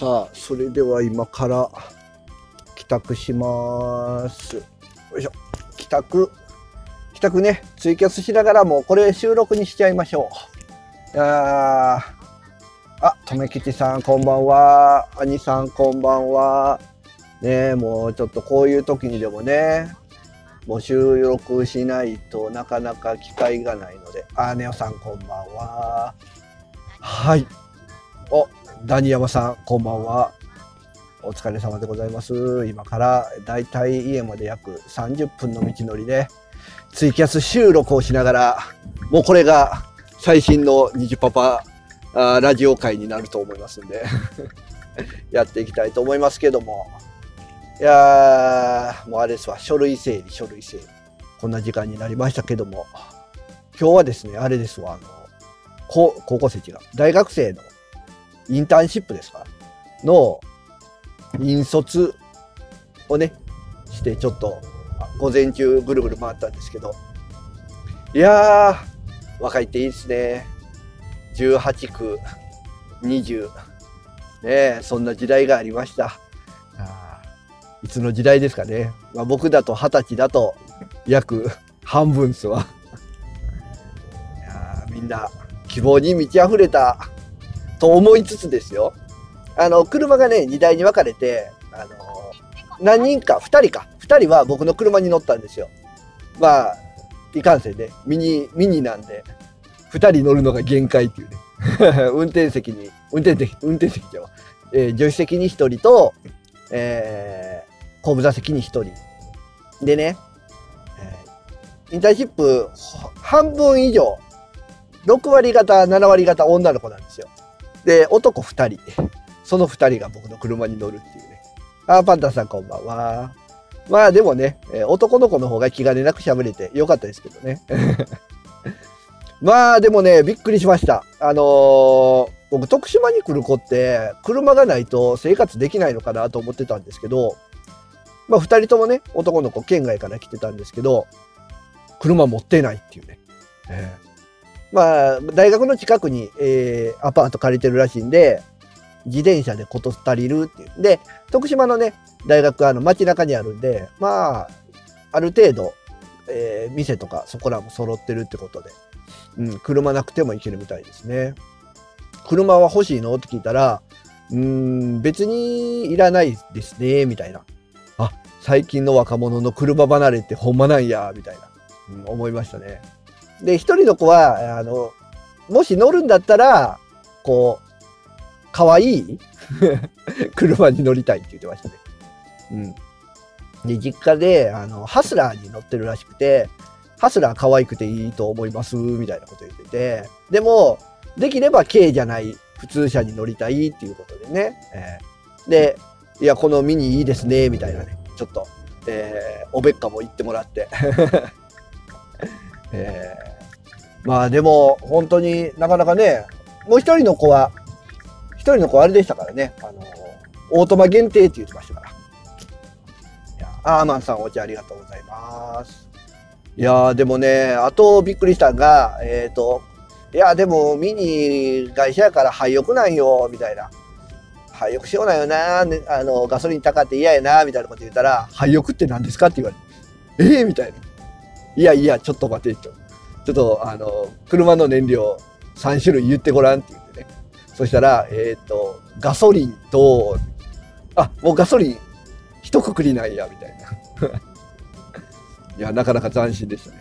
さあ、それでは今から帰宅します。よいしょ。帰宅。帰宅ね、ツイキャスしながらもこれ収録にしちゃいましょう。いやーあ、とめきちさんこんばんは。兄さんこんばんは。ねもうちょっとこういう時にでもね、もう収録しないとなかなか機会がないので。あ、ネオさんこんばんは。はい。お、ダニヤマさん、こんばんは。お疲れ様でございます。今からだいたい家まで約30分の道のりで、ツイキャス収録をしながら、もうこれが最新のニジパパあラジオ会になると思いますんで、やっていきたいと思いますけども。いやー、もうあれですわ、書類整理、書類整理。こんな時間になりましたけども、今日はですね、あれですわ、あの、高校生違う、大学生のインターンシップですかの引率をね、してちょっと午前中ぐるぐる回ったんですけど、いやー、若いっていいですね。18区、20、ね、そんな時代がありました。いつの時代ですかね。まあ、僕だと20歳だと約半分っすわ。いやみんな希望に満ち溢れたと思いつつですよ。あの、車がね、荷台に分かれて、あの、何人か、2人か、2人は僕の車に乗ったんですよ。まあ、いかんせんね、ミニ、ミニなんで、2人乗るのが限界っていうね。運転席に、運転席、運転席じゃわえー助手席に1人と、えー後部座席に1人。でね、えーインターンシップ、半分以上、6割方、7割方女の子なんですよ。で、男2人。その2人が僕の車に乗るっていうね。あー、パンタさんこんばんは。まあでもね、男の子の方が気兼ねなく喋れてよかったですけどね。まあでもね、びっくりしました。あのー僕徳島に来る子って車がないと生活できないのかなと思ってたんですけど、まあ2人ともね、男の子県外から来てたんですけど、車持ってないっていうね。ええまあ大学の近くに、えーアパート借りてるらしいんで、自転車でこと足りるっていう。で、徳島のね、大学あの街中にあるんで、まあ、ある程度、えー店とかそこらも揃ってるってことで、うん、車なくても行けるみたいですね。車は欲しいの？って聞いたら、うん、別にいらないですね、みたいな。あ、最近の若者の車離れってほんまなんや、みたいな、うん、思いましたね。で、一人の子は、あの、もし乗るんだったら、こう、可愛い 車に乗りたいって言ってましたね。うん。で、実家で、あの、ハスラーに乗ってるらしくて、ハスラー可愛くていいと思います、みたいなこと言ってて、でも、できれば軽じゃない普通車に乗りたいっていうことでね。えーで、いや、このミニいいですね、みたいなね、ちょっと、えーおべっかも言ってもらって。えーまあでも、本当になかなかね、もう一人の子は、一人の子はあれでしたからね、あの、オートマ限定って言ってましたから。アーマンさんお茶ありがとうございます。いやでもね、あとびっくりしたのが、えっ、と、いやでもミニ会社やから廃屋なんよ、みたいな。廃屋しようなんよな、ね、あの、ガソリン高って嫌やな、みたいなこと言ったら、廃屋って何ですかって言われて、えー、みたいな。いやいや、ちょっと待て、ちょちょっと、あの、車の燃料3種類言ってごらんって言ってね。そしたら、えっ、と、ガソリンと、あ、もうガソリン一括りなんや、みたいな。いや、なかなか斬新でしたね。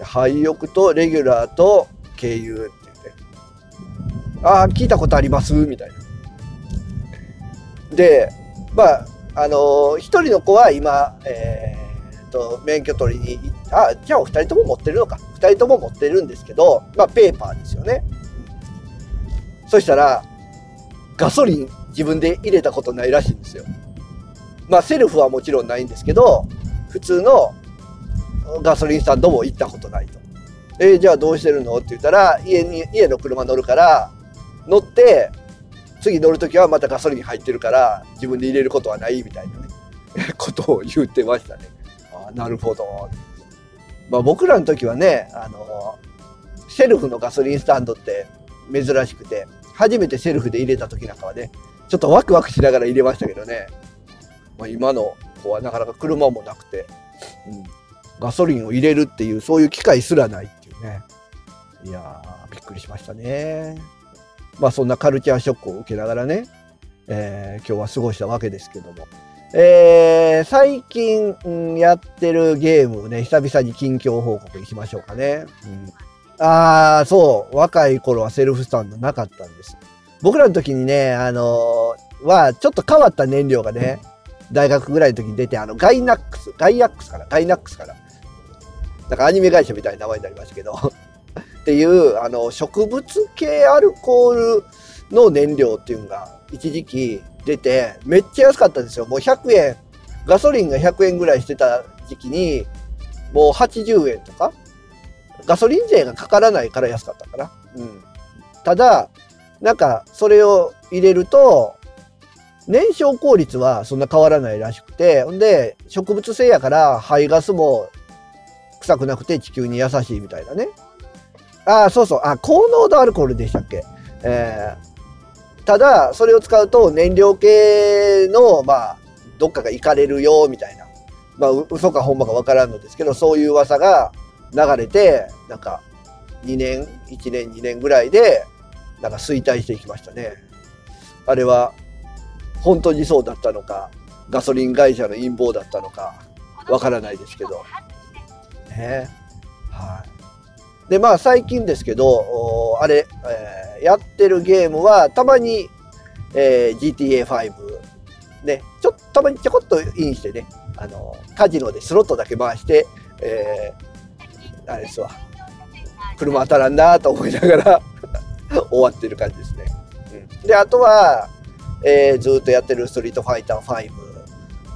廃屋とレギュラーと軽油って言って。ああ、聞いたことありますみたいな。で、まあ、あのー一人の子は今、えーと、免許取りに行っあ、じゃあお二人とも持ってるのか。二人とも持ってるんですけど、まあ、ペーパーですよね。そしたら、ガソリン自分で入れたことないらしいんですよ。まあ、セルフはもちろんないんですけど、普通のガソリンスタンドも行ったことないと。えーじゃあどうしてるの？って言ったら、家に、家の車乗るから、乗って、次乗るときはまたガソリン入ってるから、自分で入れることはないみたいなね、ことを言ってましたね。あなるほど。まあ僕らの時はね、あの、セルフのガソリンスタンドって珍しくて、初めてセルフで入れた時なんかはね、ちょっとワクワクしながら入れましたけどね。まあ、今の子はなかなか車もなくて、うん、ガソリンを入れるっていう、そういう機会すらないっていうね。いやー、びっくりしましたね。まあそんなカルチャーショックを受けながらね、えー、今日は過ごしたわけですけども。えー、最近、うん、やってるゲームね、久々に近況報告いきましょうかね。うん、ああ、そう、若い頃はセルフスタンドなかったんです。僕らの時にね、あのー、は、ちょっと変わった燃料がね、大学ぐらいの時に出て、あの、ガイナックス、ガイアックスかな、ガイナックスかな。なんかアニメ会社みたいな名前になりましたけど、っていう、あの、植物系アルコールの燃料っていうのが一時期出て、めっちゃ安かったんですよ。もう100円、ガソリンが100円ぐらいしてた時期に、もう80円とか、ガソリン税がかからないから安かったかな。うん。ただ、なんか、それを入れると、燃焼効率はそんな変わらないらしくて、ほんで、植物性やから排ガスも臭くなくて地球に優しいみたいなね。ああ、そうそう。あ、高濃度アルコールでしたっけ？えー、ただ、それを使うと燃料系の、まあ、どっかが行かれるよ、みたいな。まあ、嘘かほんまかわからんのですけど、そういう噂が流れて、なんか、2年、1年、2年ぐらいで、なんか衰退していきましたね。あれは、本当にそうだったのか、ガソリン会社の陰謀だったのか、わからないですけど。ね。はい。で、まあ最近ですけど、あれ、えー、やってるゲームはたまに、えー、GTA5、ね、ちょっとたまにちょこっとインしてね、あの、カジノでスロットだけ回して、えー、あれですわ、車当たらんなと思いながら 終わってる感じですね。うん、で、あとは、えー、ずっとやってるストリートファイター5。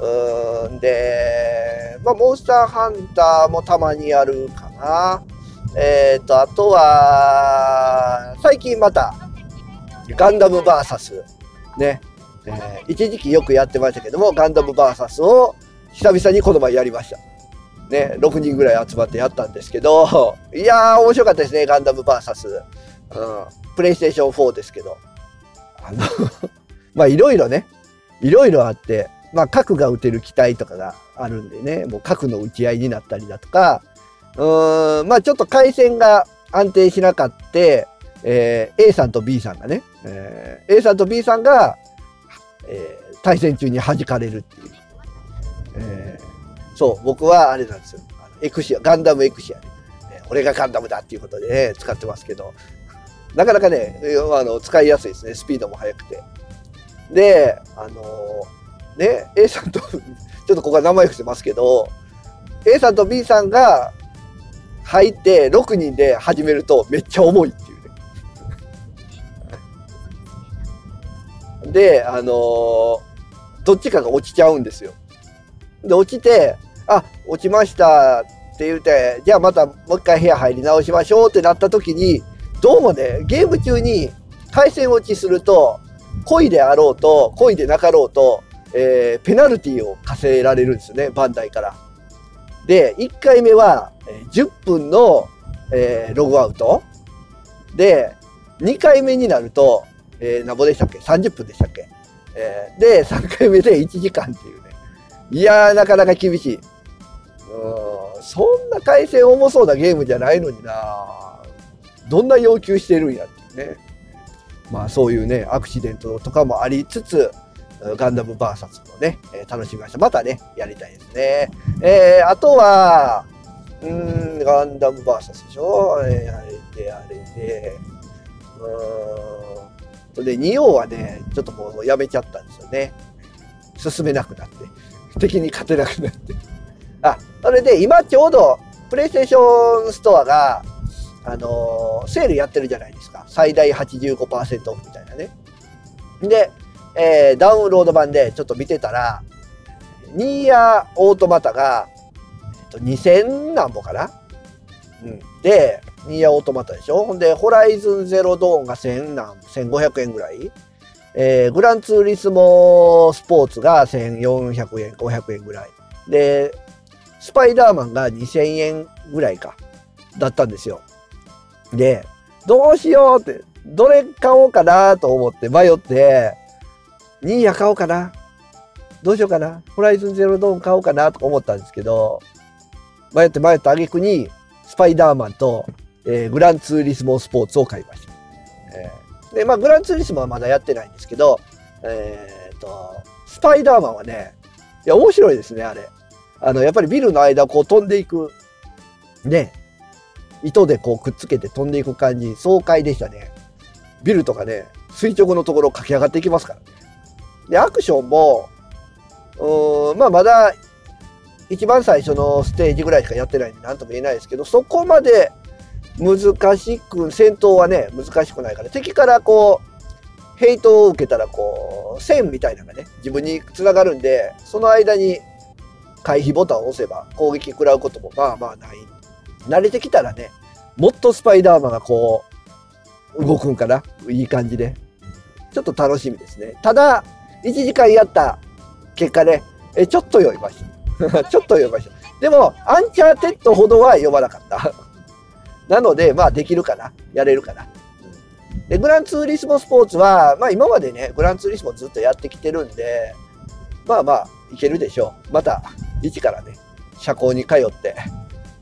うんで、まあ、モンスターハンターもたまにやるかな。えっ、ー、と、あとは、最近また、ガンダム VS、ね、えー、一時期よくやってましたけども、ガンダム VS を久々にこの前やりました。ね、6人ぐらい集まってやったんですけど、いやー、面白かったですね、ガンダム VS。うん、プレイステーション4ですけど。あの まあ、いろいろね、いろいろあって、まあ、核が撃てる機体とかがあるんでね、もう核の撃ち合いになったりだとか、うん、まあちょっと回線が安定しなかった、えー、A さんと B さんがね、えー、A さんと B さんが、えー、対戦中に弾かれるっていう。えー、そう、僕はあれなんですよ。エクシア、ガンダムエクシア、ね、俺がガンダムだっていうことでね、使ってますけど、なかなかね、あの使いやすいですね。スピードも速くて。で、あのー、ね、A さんと ちょっとここは名前伏せますけど、A さんと B さんが入って6人で始めるとめっちゃ重いっていうね。で、あのー、どっちかが落ちちゃうんですよ。で、落ちて、あ、落ちましたって言うて、じゃあまたもう一回部屋入り直しましょうってなった時に、どうもね、ゲーム中に回線落ちすると、恋であろうと、恋でなかろうと、えー、ペナルティを課せられるんですよね、バンダイから。で、1回目は10分の、えー、ログアウト。で、2回目になると、えー、なんぼでしたっけ ?30 分でしたっけ、えー、で、3回目で1時間っていうね。いやー、なかなか厳しい。うん、そんな回線重そうなゲームじゃないのになどんな要求してるんやっていうね。まあそういうね、アクシデントとかもありつつ、ガンダム VS もね、えー、楽しみました。またね、やりたいですね。えー、あとは、うん、ガンダム VS でしょ？え、あれで、あれで、うん。で、ニオはね、ちょっともうやめちゃったんですよね。進めなくなって。敵に勝てなくなって。あ、それで今ちょうど、プレイステーションストアが、あのー、セールやってるじゃないですか。最大85%オフみたいなね。で、えー、ダウンロード版でちょっと見てたら、ニーヤーオートマタが、と、2000何本かな？うん。で、ニーヤオートマタでしょ？ほんで、ホライズンゼロドーンが1000何、1500円ぐらい？えー、グランツーリスモスポーツが1400円、500円ぐらい。で、スパイダーマンが2000円ぐらいか、だったんですよ。で、どうしようって、どれ買おうかなと思って迷って、ニーヤ買おうかな。どうしようかな。ホライズンゼロドーン買おうかなとか思ったんですけど、迷って迷った挙句に、スパイダーマンと、えー、グランツーリスモスポーツを買いました。えー、で、まあ、グランツーリスモはまだやってないんですけど、えー、と、スパイダーマンはね、いや、面白いですね、あれ。あの、やっぱりビルの間をこう飛んでいく、ね、糸でこうくっつけて飛んでいく感じ、爽快でしたね。ビルとかね、垂直のところを駆け上がっていきますからね。で、アクションも、うーん、まあまだ一番最初のステージぐらいしかやってないんで何とも言えないですけど、そこまで難しく、戦闘はね、難しくないから、敵からこう、ヘイトを受けたらこう、線みたいなのがね、自分に繋がるんで、その間に回避ボタンを押せば攻撃食らうこともまあまあない。慣れてきたらね、もっとスパイダーマンがこう、動くんかないい感じで。ちょっと楽しみですね。ただ、1時間やった結果ね、えちょっと酔いました。ちょっと酔いました。でも、アンチャーテッドほどは酔わなかった。なので、まあ、できるかな。やれるかな。で、グランツーリスモスポーツは、まあ、今までね、グランツーリスモずっとやってきてるんで、まあまあ、いけるでしょう。また、一からね、車高に通って、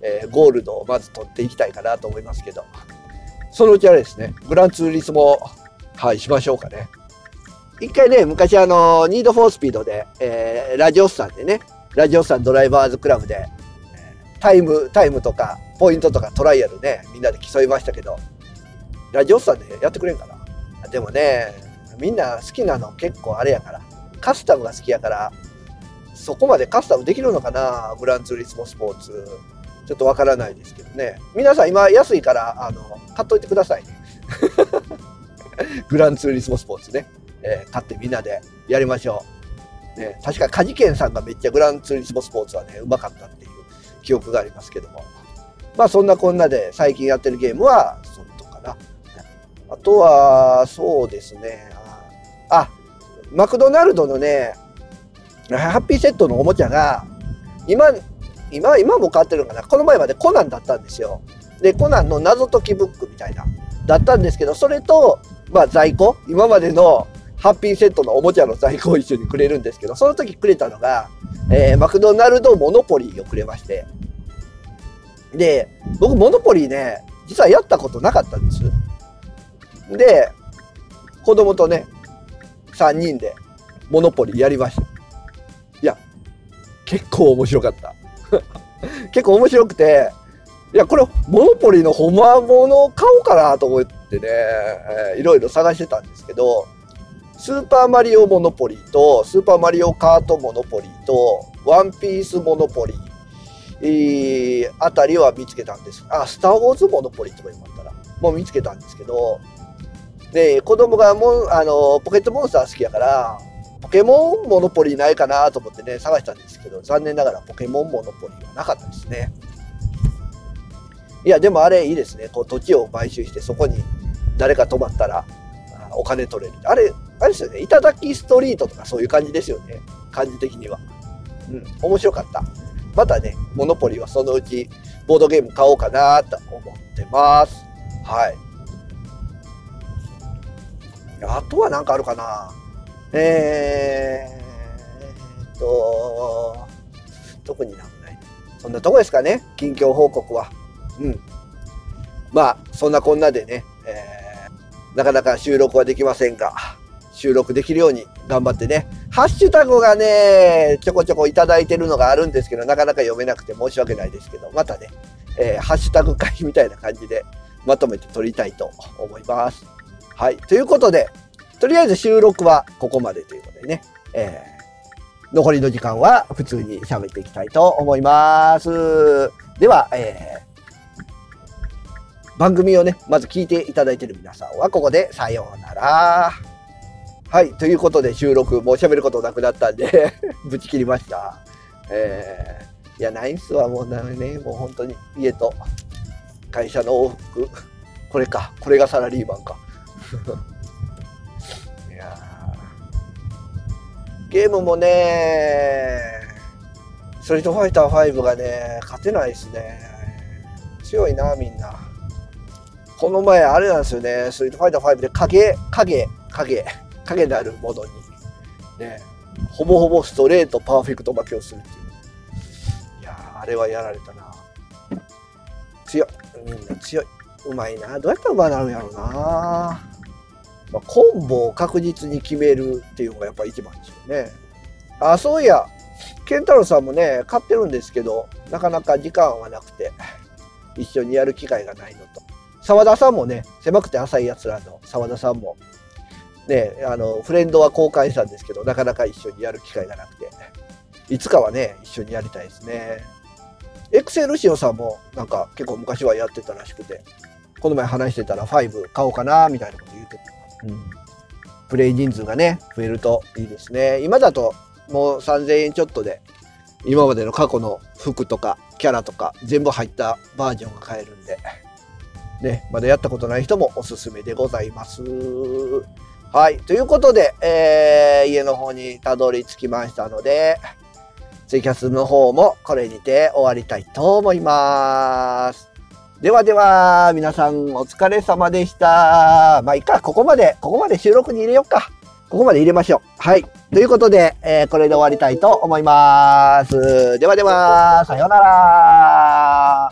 えー、ゴールドをまず取っていきたいかなと思いますけど、そのうちあれですね、グランツーリスモ、はい、しましょうかね。一回ね、昔あの、ニードフォースピードで、えー、ラジオスさんでね、ラジオさんドライバーズクラブで、タイム、タイムとか、ポイントとかトライアルね、みんなで競いましたけど、ラジオスさんでやってくれんかな？でもね、みんな好きなの結構あれやから、カスタムが好きやから、そこまでカスタムできるのかな、グランツーリスモスポーツ。ちょっとわからないですけどね。皆さん今安いから、あの、買っといてくださいね。グランツーリスモスポーツね。えー、買ってみんなでやりましょう。ね、確かカジケンさんがめっちゃグランツーリスモスポーツはね、うまかったっていう記憶がありますけども。まあそんなこんなで最近やってるゲームはそっとかな。あとは、そうですね。あ、マクドナルドのね、ハッピーセットのおもちゃが、今、今、今も変わってるのかな。この前までコナンだったんですよ。で、コナンの謎解きブックみたいな、だったんですけど、それと、まあ在庫、今までのハッピーセットのおもちゃの在庫を一緒にくれるんですけど、その時くれたのが、えー、マクドナルドモノポリーをくれまして。で、僕モノポリーね、実はやったことなかったんです。で、子供とね、3人でモノポリーやりました。いや、結構面白かった。結構面白くて、いや、これ、モノポリーのホマモノを買おうかなと思ってね、えー、いろいろ探してたんですけど、スーパーマリオモノポリーと、スーパーマリオカートモノポリーと、ワンピースモノポリー、えー、あたりは見つけたんです。あ、スター・ウォーズモノポリーとか言ったら、もう見つけたんですけど、で、子供がもあの、ポケットモンスター好きやから、ポケモンモノポリーないかなと思ってね、探したんですけど、残念ながらポケモンモノポリーはなかったですね。いや、でもあれいいですね。こう土地を買収して、そこに誰か泊まったら、お金取れる。あれ、あれですよね。頂きストリートとかそういう感じですよね。感じ的には。うん、面白かった。またね、モノポリはそのうちボードゲーム買おうかなと思ってます。はい。あとは何かあるかなえー、っと、特になんない。そんなとこですかね。近況報告は。うん。まあ、そんなこんなでね、えーなかなか収録はできませんが、収録できるように頑張ってね。ハッシュタグがね、ちょこちょこいただいてるのがあるんですけど、なかなか読めなくて申し訳ないですけど、またね、えー、ハッシュタグ会みたいな感じでまとめて撮りたいと思います。はい。ということで、とりあえず収録はここまでということでね、えー、残りの時間は普通に喋っていきたいと思います。では、えー番組をね、まず聞いていただいている皆さんはここでさようなら。はい、ということで収録、もう喋ることなくなったんで ぶち切りました。えー、いや、ナイスはもうね、もう本当に家と会社の往復、これか、これがサラリーマンか。いやゲームもね、ストリートファイター5がね、勝てないですね。強いな、みんな。この前、あれなんですよね、ストリートファイター5で影、影、影、影なるものに、ね、ほぼほぼストレートパーフェクト負けをするっていう。いやあれはやられたな。強い。みんな強い。うまいな。どうやったらうまなるんやろうな。まあ、コンボを確実に決めるっていうのがやっぱ一番ですよね。あ、そういや、健太郎さんもね、買ってるんですけど、なかなか時間はなくて、一緒にやる機会がないのと。澤田さんもね、狭くて浅いやつらの澤田さんも、ね、あの、フレンドは公開したんですけど、なかなか一緒にやる機会がなくて、いつかはね、一緒にやりたいですね。エクセルシオさんもなんか結構昔はやってたらしくて、この前話してたら5買おうかな、みたいなこと言ってて、うん。プレイ人数がね、増えるといいですね。今だともう3000円ちょっとで、今までの過去の服とかキャラとか全部入ったバージョンが買えるんで、ね、まだやったことない人もおすすめでございます。はい。ということで、えー家の方にたどり着きましたので、ツイキャスの方もこれにて終わりたいと思います。ではでは、皆さんお疲れ様でした。まあいいか、ここまで、ここまで収録に入れようか。ここまで入れましょう。はい。ということで、えーこれで終わりたいと思います。ではでは、さようなら。